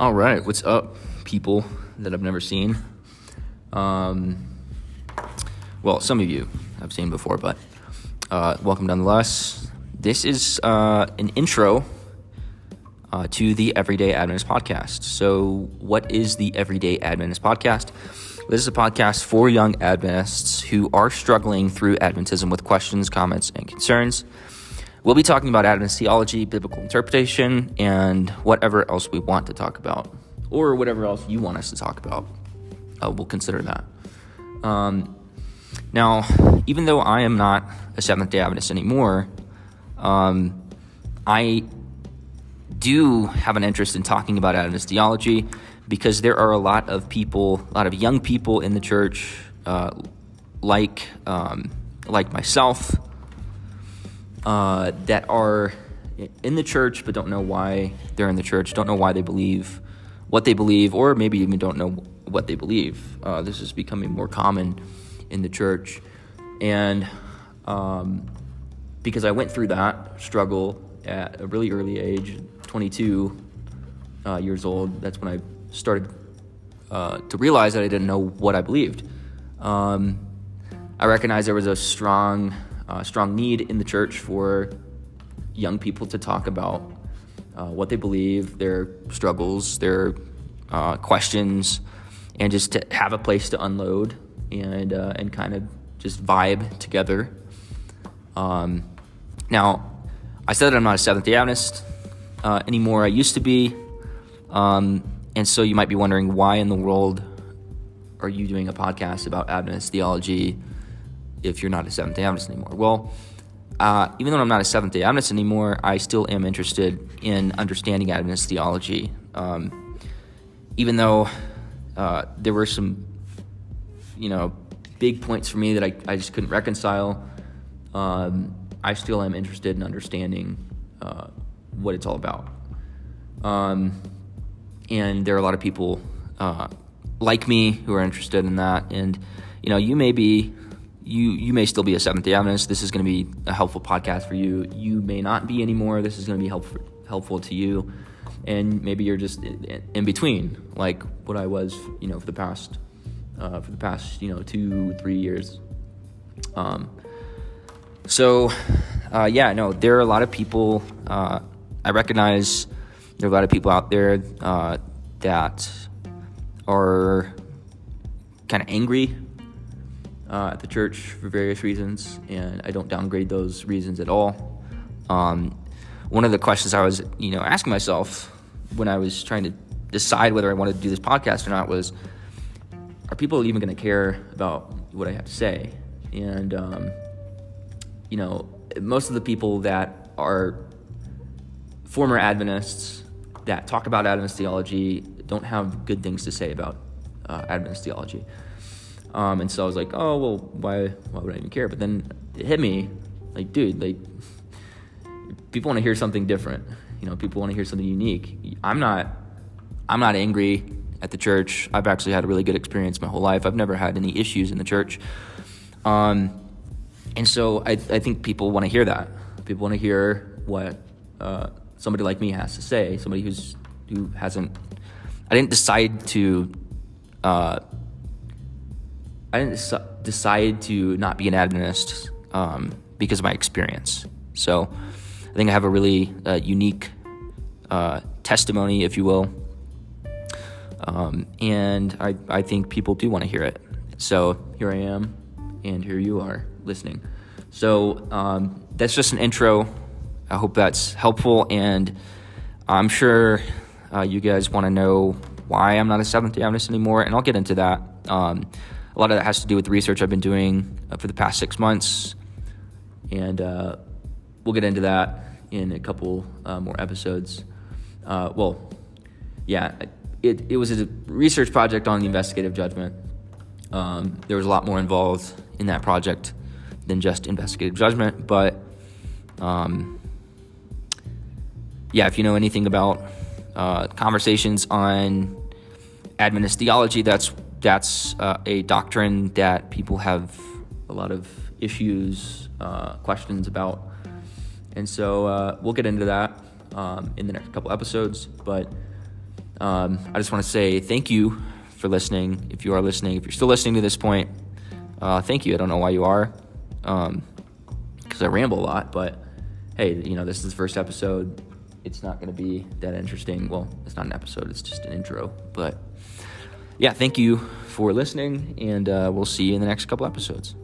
All right, what's up, people that I've never seen? Um, well, some of you I've seen before, but uh, welcome nonetheless. This is uh, an intro uh, to the Everyday Adventist podcast. So, what is the Everyday Adventist podcast? This is a podcast for young Adventists who are struggling through Adventism with questions, comments, and concerns. We'll be talking about Adventist theology, biblical interpretation, and whatever else we want to talk about, or whatever else you want us to talk about. Uh, we'll consider that. Um, now, even though I am not a Seventh day Adventist anymore, um, I do have an interest in talking about Adventist theology because there are a lot of people, a lot of young people in the church, uh, like um, like myself, uh, that are in the church but don't know why they're in the church, don't know why they believe what they believe, or maybe even don't know what they believe. Uh, this is becoming more common in the church, and um, because I went through that struggle at a really early age, 22 uh, years old. That's when I started uh, to realize that I didn't know what I believed. Um, I recognized there was a strong uh, strong need in the church for young people to talk about uh, what they believe, their struggles, their uh, questions, and just to have a place to unload and uh, and kind of just vibe together. Um, now, I said that I'm not a Seventh Day Adventist uh, anymore. I used to be, um, and so you might be wondering why in the world are you doing a podcast about Adventist theology? If you're not a Seventh day Adventist anymore? Well, uh, even though I'm not a Seventh day Adventist anymore, I still am interested in understanding Adventist theology. Um, even though uh, there were some, you know, big points for me that I, I just couldn't reconcile, um, I still am interested in understanding uh, what it's all about. Um, and there are a lot of people uh, like me who are interested in that. And, you know, you may be you you may still be a Seventh Day Adventist. This is going to be a helpful podcast for you. You may not be anymore. This is going to be helpful helpful to you, and maybe you're just in, in between, like what I was, you know, for the past uh, for the past you know two three years. Um, so uh, yeah, no, there are a lot of people. Uh, I recognize there are a lot of people out there uh, that are kind of angry uh, at the church for various reasons, and I don't downgrade those reasons at all. Um, one of the questions I was, you know, asking myself when I was trying to decide whether I wanted to do this podcast or not was, are people even going to care about what I have to say? And um, you know, most of the people that are former Adventists that talk about Adventist theology don't have good things to say about uh, Adventist theology. Um, and so I was like, oh well, why why would I even care? But then it hit me, like, dude, like people want to hear something different. You know, people want to hear something unique. I'm not I'm not angry at the church. I've actually had a really good experience my whole life. I've never had any issues in the church. Um, and so I, I think people want to hear that. People want to hear what uh, somebody like me has to say. Somebody who's who hasn't. I didn't decide to uh, I didn't decide to not be an Adventist um, because of my experience. So I think I have a really uh, unique uh, testimony, if you will. Um, and I, I think people do want to hear it. So here I am, and here you are listening. So um, that's just an intro. I hope that's helpful, and I'm sure uh, you guys want to know why I'm not a Seventh day Adventist anymore, and I'll get into that. Um, a lot of that has to do with the research I've been doing uh, for the past six months, and uh, we'll get into that in a couple uh, more episodes. Uh, well, yeah, it, it was a research project on the investigative judgment. Um, there was a lot more involved in that project than just investigative judgment, but um, yeah, if you know anything about uh, conversations on Adventist theology, that's that's uh, a doctrine that people have a lot of issues, uh, questions about. And so uh, we'll get into that um, in the next couple episodes. But Um, I just want to say thank you for listening. If you are listening, if you're still listening to this point, uh, thank you. I don't know why you are, because um, I ramble a lot. But hey, you know, this is the first episode. It's not going to be that interesting. Well, it's not an episode. It's just an intro. But yeah, thank you for listening, and uh, we'll see you in the next couple episodes.